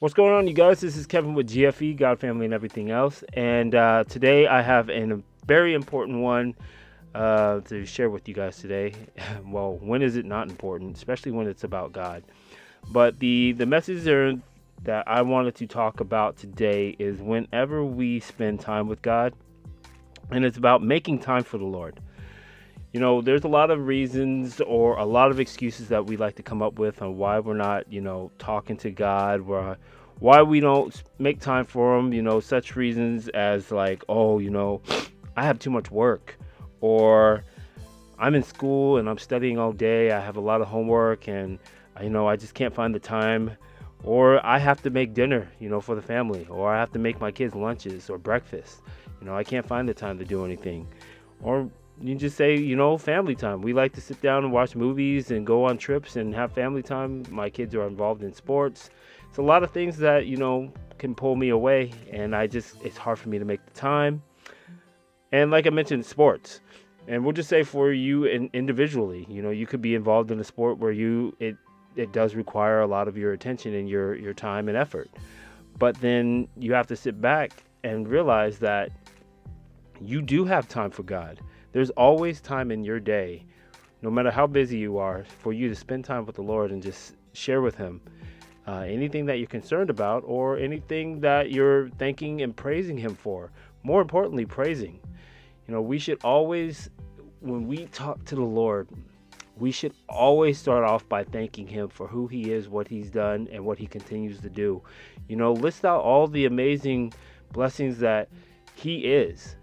What's going on, you guys? This is Kevin with GFE, God, Family, and everything else. And uh, today I have a very important one uh, to share with you guys today. well, when is it not important, especially when it's about God? But the the message there that I wanted to talk about today is whenever we spend time with God, and it's about making time for the Lord. You know, there's a lot of reasons or a lot of excuses that we like to come up with on why we're not, you know, talking to God, why, why we don't make time for Him. You know, such reasons as like, oh, you know, I have too much work, or I'm in school and I'm studying all day. I have a lot of homework, and you know, I just can't find the time. Or I have to make dinner, you know, for the family, or I have to make my kids lunches or breakfast. You know, I can't find the time to do anything. Or you just say, you know, family time. We like to sit down and watch movies and go on trips and have family time. My kids are involved in sports. It's a lot of things that, you know, can pull me away and I just it's hard for me to make the time. And like I mentioned, sports. And we'll just say for you in, individually, you know, you could be involved in a sport where you it it does require a lot of your attention and your your time and effort. But then you have to sit back and realize that you do have time for God there's always time in your day, no matter how busy you are, for you to spend time with the Lord and just share with Him uh, anything that you're concerned about or anything that you're thanking and praising Him for. More importantly, praising. You know, we should always, when we talk to the Lord, we should always start off by thanking him for who he is, what he's done, and what he continues to do. You know, list out all the amazing blessings that he is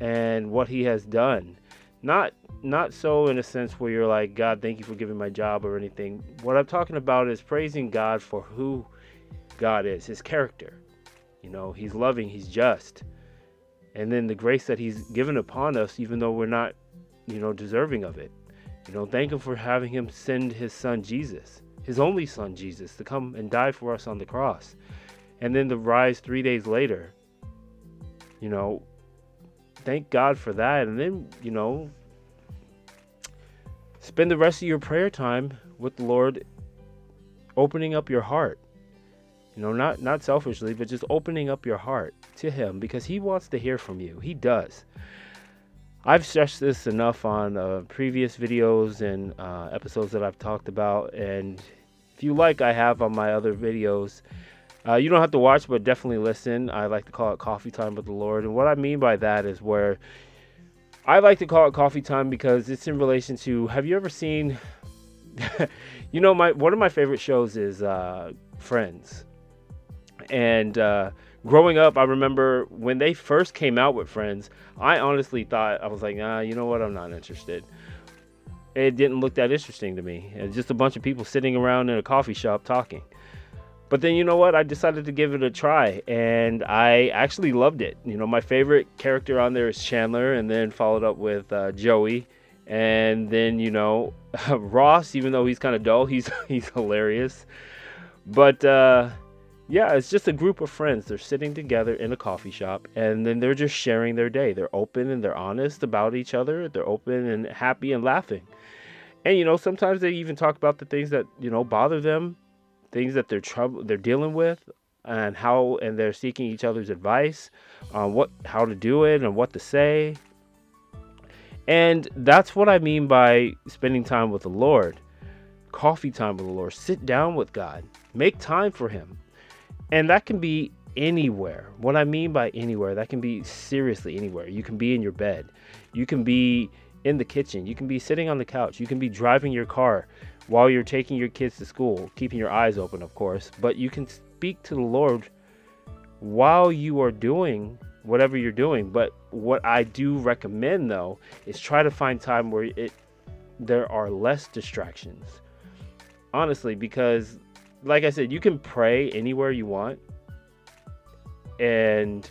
and what he has done. Not not so in a sense where you're like, God, thank you for giving my job or anything. What I'm talking about is praising God for who God is, his character. You know, he's loving, he's just. And then the grace that he's given upon us, even though we're not, you know, deserving of it. You know, thank him for having him send his son Jesus, his only son Jesus, to come and die for us on the cross. And then to rise three days later. You know, thank God for that. And then, you know, spend the rest of your prayer time with the Lord opening up your heart. You know, not not selfishly, but just opening up your heart to him because he wants to hear from you. He does. I've stressed this enough on uh, previous videos and uh, episodes that I've talked about, and if you like, I have on my other videos uh, you don't have to watch, but definitely listen. I like to call it coffee time with the Lord. And what I mean by that is where I like to call it coffee time because it's in relation to have you ever seen you know my one of my favorite shows is uh, Friends. And uh, growing up, I remember when they first came out with Friends, I honestly thought I was like, ah, you know what, I'm not interested. It didn't look that interesting to me. It's just a bunch of people sitting around in a coffee shop talking. But then you know what? I decided to give it a try and I actually loved it. You know, my favorite character on there is Chandler and then followed up with uh, Joey and then, you know, Ross even though he's kind of dull, he's he's hilarious. But uh, yeah, it's just a group of friends. They're sitting together in a coffee shop and then they're just sharing their day. They're open and they're honest about each other. They're open and happy and laughing. And you know, sometimes they even talk about the things that, you know, bother them things that they're trouble they're dealing with and how and they're seeking each other's advice on what how to do it and what to say. And that's what i mean by spending time with the lord coffee time with the lord sit down with god make time for him. And that can be anywhere. What i mean by anywhere that can be seriously anywhere. You can be in your bed. You can be in the kitchen. You can be sitting on the couch. You can be driving your car while you're taking your kids to school, keeping your eyes open, of course, but you can speak to the Lord while you are doing whatever you're doing. But what I do recommend though is try to find time where it there are less distractions. Honestly, because like I said, you can pray anywhere you want and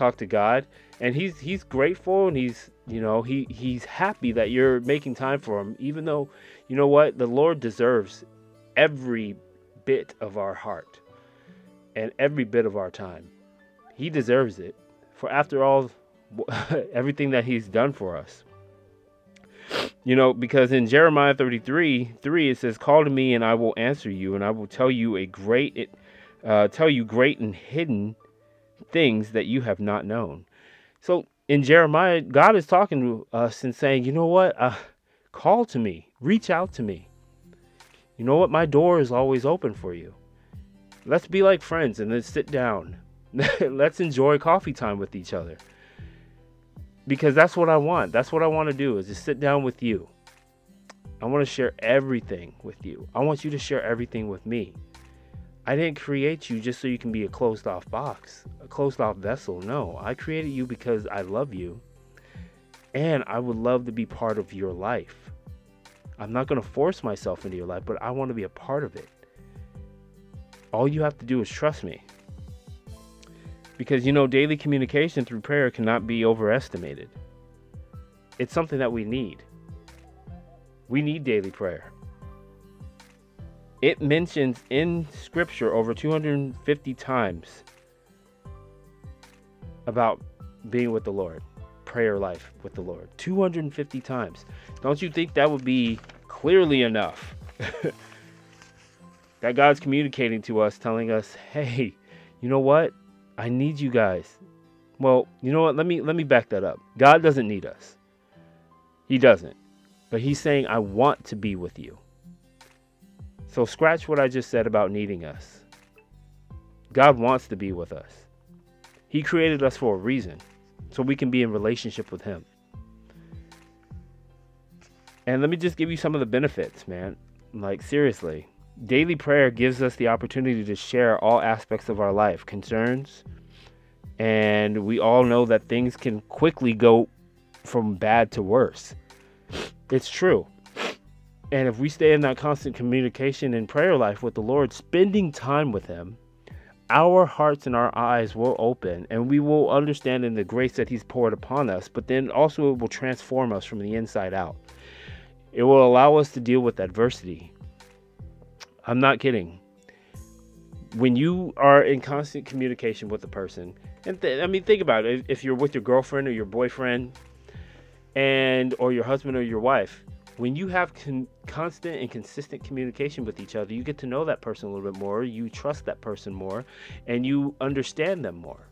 talk to God and he's he's grateful and he's you know he he's happy that you're making time for him even though you know what the lord deserves every bit of our heart and every bit of our time. He deserves it for after all everything that he's done for us. You know because in jeremiah 33 3 it says call to me and i will answer you and i will tell you a great uh, tell you great and hidden things that you have not known. So in Jeremiah, God is talking to us and saying, you know what? Uh, call to me, reach out to me. You know what? My door is always open for you. Let's be like friends and then sit down. Let's enjoy coffee time with each other. Because that's what I want. That's what I want to do is just sit down with you. I want to share everything with you. I want you to share everything with me. I didn't create you just so you can be a closed off box, a closed off vessel. No, I created you because I love you and I would love to be part of your life. I'm not going to force myself into your life, but I want to be a part of it. All you have to do is trust me. Because you know, daily communication through prayer cannot be overestimated. It's something that we need. We need daily prayer it mentions in scripture over 250 times about being with the Lord, prayer life with the Lord. 250 times. Don't you think that would be clearly enough? that God's communicating to us, telling us, hey, you know what? I need you guys. Well, you know what? Let me let me back that up. God doesn't need us. He doesn't. But he's saying, I want to be with you. So, scratch what I just said about needing us. God wants to be with us. He created us for a reason, so we can be in relationship with Him. And let me just give you some of the benefits, man. Like, seriously, daily prayer gives us the opportunity to share all aspects of our life, concerns, and we all know that things can quickly go from bad to worse. It's true. And if we stay in that constant communication and prayer life with the Lord, spending time with Him, our hearts and our eyes will open and we will understand in the grace that He's poured upon us, but then also it will transform us from the inside out. It will allow us to deal with adversity. I'm not kidding. When you are in constant communication with a person, and th- I mean, think about it. If you're with your girlfriend or your boyfriend, and or your husband or your wife, when you have con- constant and consistent communication with each other, you get to know that person a little bit more, you trust that person more, and you understand them more.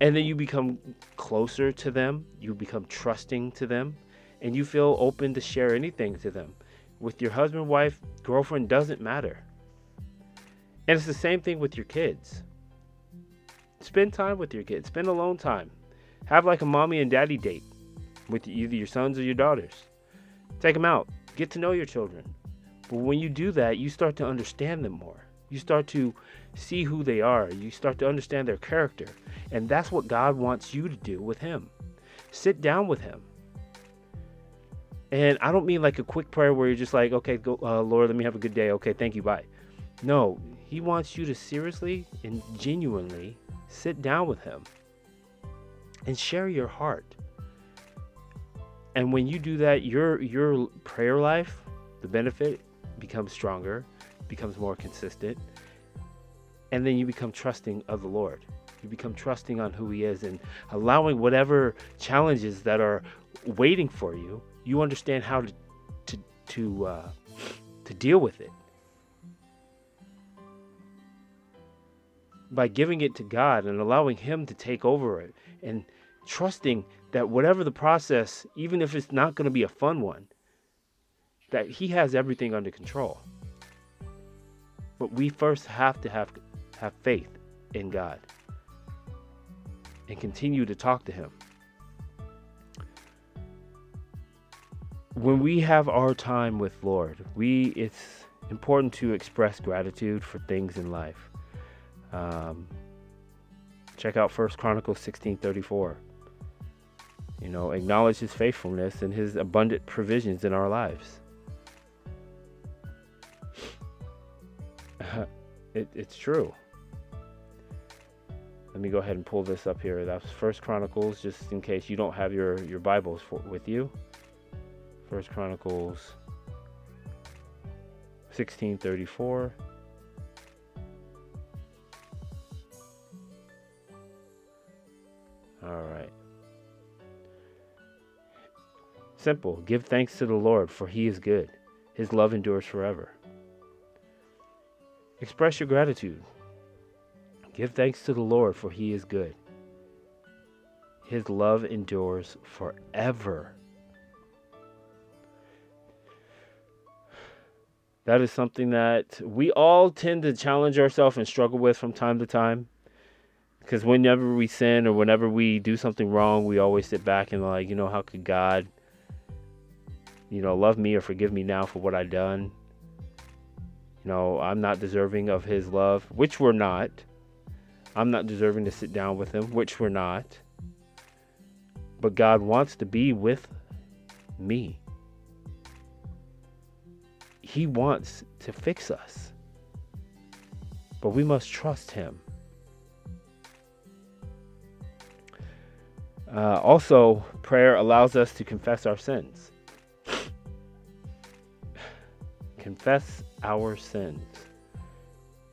And then you become closer to them, you become trusting to them, and you feel open to share anything to them. With your husband, wife, girlfriend, doesn't matter. And it's the same thing with your kids. Spend time with your kids, spend alone time. Have like a mommy and daddy date with either your sons or your daughters. Take them out. Get to know your children. But when you do that, you start to understand them more. You start to see who they are. You start to understand their character. And that's what God wants you to do with Him. Sit down with Him. And I don't mean like a quick prayer where you're just like, okay, go, uh, Lord, let me have a good day. Okay, thank you, bye. No, He wants you to seriously and genuinely sit down with Him and share your heart. And when you do that, your your prayer life, the benefit becomes stronger, becomes more consistent, and then you become trusting of the Lord. You become trusting on who He is and allowing whatever challenges that are waiting for you. You understand how to to to uh, to deal with it by giving it to God and allowing Him to take over it and trusting that whatever the process, even if it's not going to be a fun one, that He has everything under control. But we first have to have have faith in God and continue to talk to Him. When we have our time with Lord, we it's important to express gratitude for things in life. Um, check out First Chronicles sixteen thirty four. You know, acknowledge His faithfulness and His abundant provisions in our lives. it, it's true. Let me go ahead and pull this up here. That's First Chronicles, just in case you don't have your your Bibles for, with you. First Chronicles, sixteen thirty four. All right. Simple. Give thanks to the Lord, for he is good. His love endures forever. Express your gratitude. Give thanks to the Lord, for he is good. His love endures forever. That is something that we all tend to challenge ourselves and struggle with from time to time. Because whenever we sin or whenever we do something wrong, we always sit back and like, you know, how could God, you know, love me or forgive me now for what I've done? You know, I'm not deserving of His love, which we're not. I'm not deserving to sit down with Him, which we're not. But God wants to be with me. He wants to fix us. But we must trust Him. Uh, also, prayer allows us to confess our sins. Confess our sins.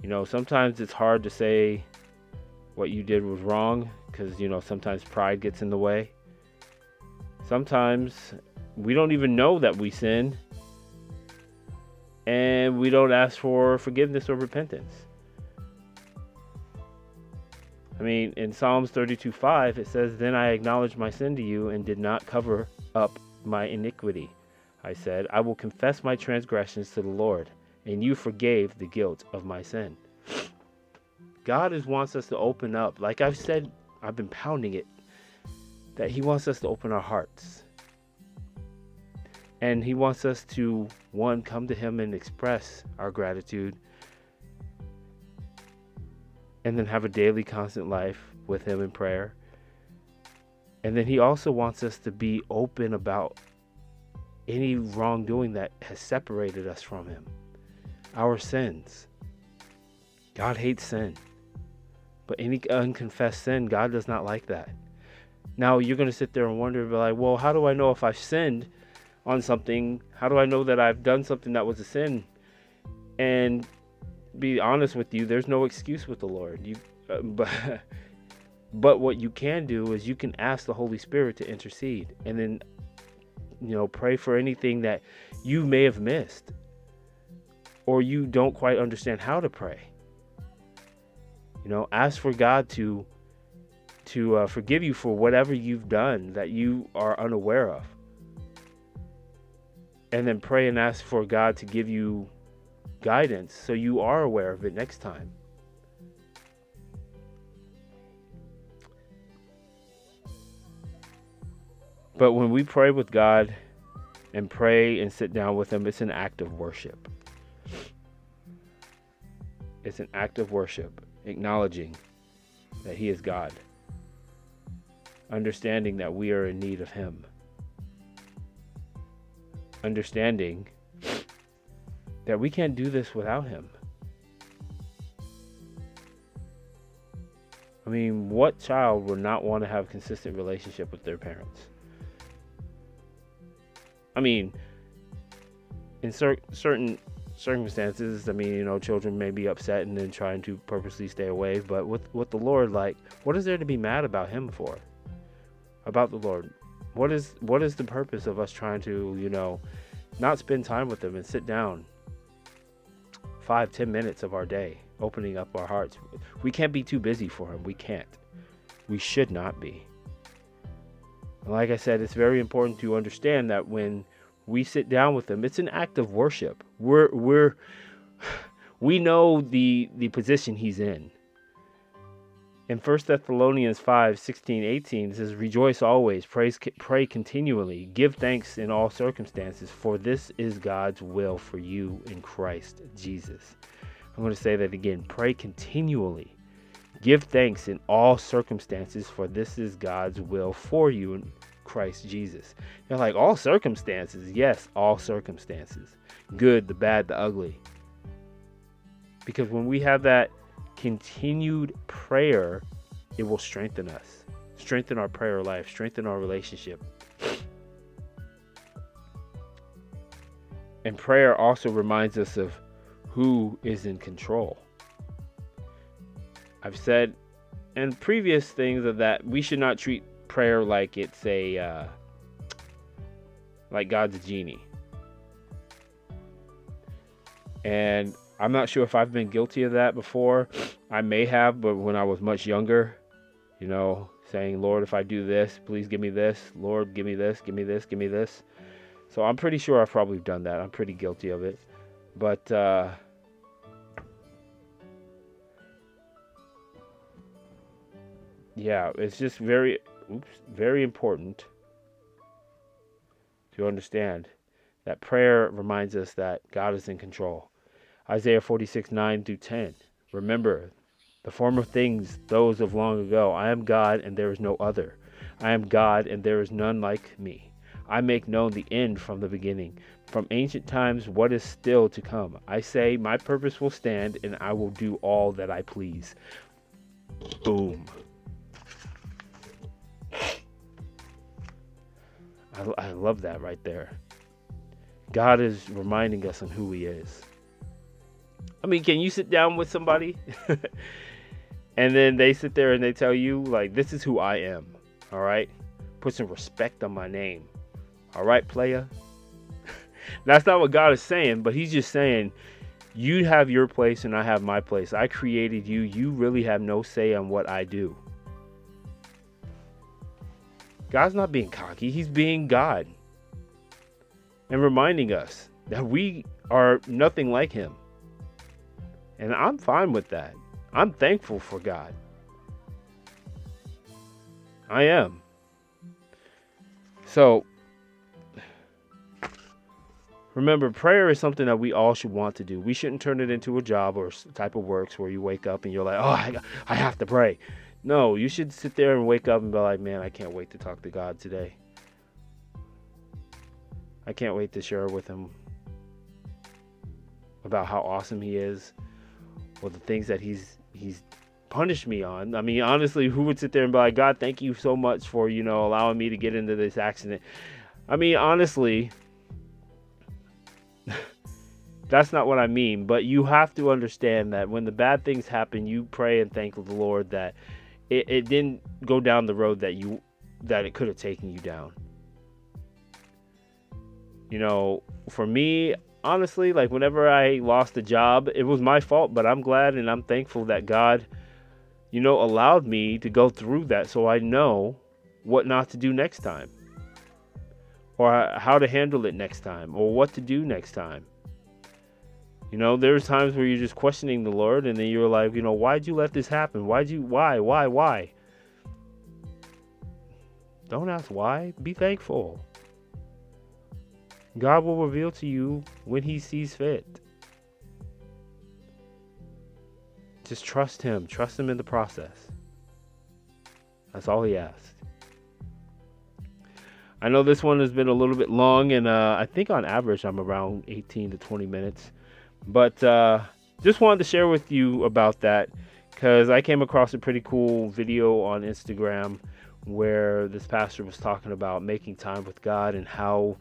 You know, sometimes it's hard to say what you did was wrong because, you know, sometimes pride gets in the way. Sometimes we don't even know that we sin and we don't ask for forgiveness or repentance. I mean, in Psalms 32 5, it says, Then I acknowledged my sin to you and did not cover up my iniquity. I said, I will confess my transgressions to the Lord, and you forgave the guilt of my sin. God is, wants us to open up. Like I've said, I've been pounding it, that He wants us to open our hearts. And He wants us to, one, come to Him and express our gratitude and then have a daily, constant life with Him in prayer. And then He also wants us to be open about any wrongdoing that has separated us from Him, our sins. God hates sin, but any unconfessed sin, God does not like that. Now you're going to sit there and wonder, be like, well, how do I know if I've sinned on something? How do I know that I've done something that was a sin? And be honest with you, there's no excuse with the Lord. You, uh, but but what you can do is you can ask the Holy Spirit to intercede, and then you know pray for anything that you may have missed, or you don't quite understand how to pray. You know, ask for God to to uh, forgive you for whatever you've done that you are unaware of. And then pray and ask for God to give you guidance so you are aware of it next time. But when we pray with God and pray and sit down with Him, it's an act of worship. It's an act of worship, acknowledging that He is God, understanding that we are in need of Him, understanding that we can't do this without him. I mean, what child would not want to have consistent relationship with their parents? I mean, in cer- certain circumstances, I mean, you know, children may be upset and then trying to purposely stay away. But with with the Lord, like, what is there to be mad about Him for? About the Lord, what is what is the purpose of us trying to, you know, not spend time with Him and sit down five, ten minutes of our day, opening up our hearts. We can't be too busy for Him. We can't. We should not be. Like I said, it's very important to understand that when we sit down with Him, it's an act of worship. We're we're we know the the position He's in. In 1 Thessalonians 5 16, 18, it says, Rejoice always, praise, pray continually, give thanks in all circumstances, for this is God's will for you in Christ Jesus. I'm going to say that again. Pray continually, give thanks in all circumstances, for this is God's will for you in Christ Jesus. You're like, all circumstances? Yes, all circumstances. Good, the bad, the ugly. Because when we have that continued prayer, it will strengthen us, strengthen our prayer life, strengthen our relationship. And prayer also reminds us of who is in control. I've said in previous things of that we should not treat prayer like it's a uh, like God's genie. And I'm not sure if I've been guilty of that before. I may have, but when I was much younger, you know, saying, Lord, if I do this, please give me this. Lord, give me this, give me this, give me this. So I'm pretty sure I've probably done that. I'm pretty guilty of it. But, uh, yeah, it's just very, oops, very important to understand that prayer reminds us that God is in control. Isaiah 46, 9 through 10. Remember, the former things, those of long ago. I am God and there is no other. I am God and there is none like me. I make known the end from the beginning, from ancient times what is still to come. I say, My purpose will stand and I will do all that I please. Boom. I, I love that right there. God is reminding us on who He is. I mean, can you sit down with somebody and then they sit there and they tell you, like, this is who I am, all right? Put some respect on my name, all right, player? That's not what God is saying, but He's just saying, you have your place and I have my place. I created you. You really have no say on what I do. God's not being cocky, He's being God and reminding us that we are nothing like Him. And I'm fine with that. I'm thankful for God. I am. So, remember, prayer is something that we all should want to do. We shouldn't turn it into a job or type of works where you wake up and you're like, oh, I, I have to pray. No, you should sit there and wake up and be like, man, I can't wait to talk to God today. I can't wait to share with Him about how awesome He is, or the things that He's He's punished me on. I mean, honestly, who would sit there and be like, God, thank you so much for you know allowing me to get into this accident? I mean, honestly. that's not what I mean, but you have to understand that when the bad things happen, you pray and thank the Lord that it, it didn't go down the road that you that it could have taken you down. You know, for me, honestly, like whenever I lost a job, it was my fault, but I'm glad and I'm thankful that God, you know, allowed me to go through that so I know what not to do next time. Or how to handle it next time, or what to do next time. You know, there's times where you're just questioning the Lord, and then you're like, you know, why'd you let this happen? Why'd you, why, why, why? Don't ask why. Be thankful. God will reveal to you when He sees fit. Just trust Him. Trust Him in the process. That's all He asks. I know this one has been a little bit long, and uh, I think on average I'm around 18 to 20 minutes. But uh, just wanted to share with you about that because I came across a pretty cool video on Instagram where this pastor was talking about making time with God and how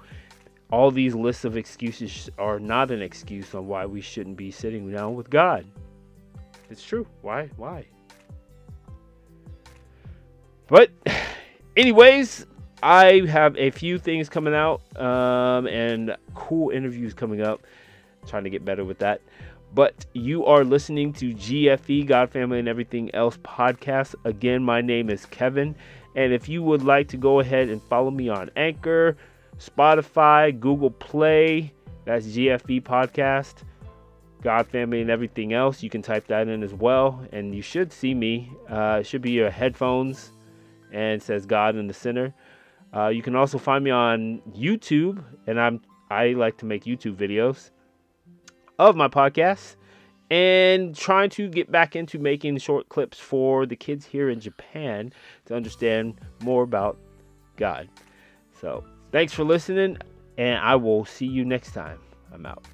all these lists of excuses are not an excuse on why we shouldn't be sitting down with God. It's true. Why? Why? But, anyways, I have a few things coming out um, and cool interviews coming up trying to get better with that. But you are listening to GFE, God, Family, and Everything Else podcast. Again, my name is Kevin. And if you would like to go ahead and follow me on Anchor, Spotify, Google Play, that's GFE podcast, God, Family, and Everything Else, you can type that in as well. And you should see me. Uh, it should be your headphones and says God in the center. Uh, you can also find me on YouTube, and I'm I like to make YouTube videos of my podcast and trying to get back into making short clips for the kids here in Japan to understand more about God. So, thanks for listening, and I will see you next time. I'm out.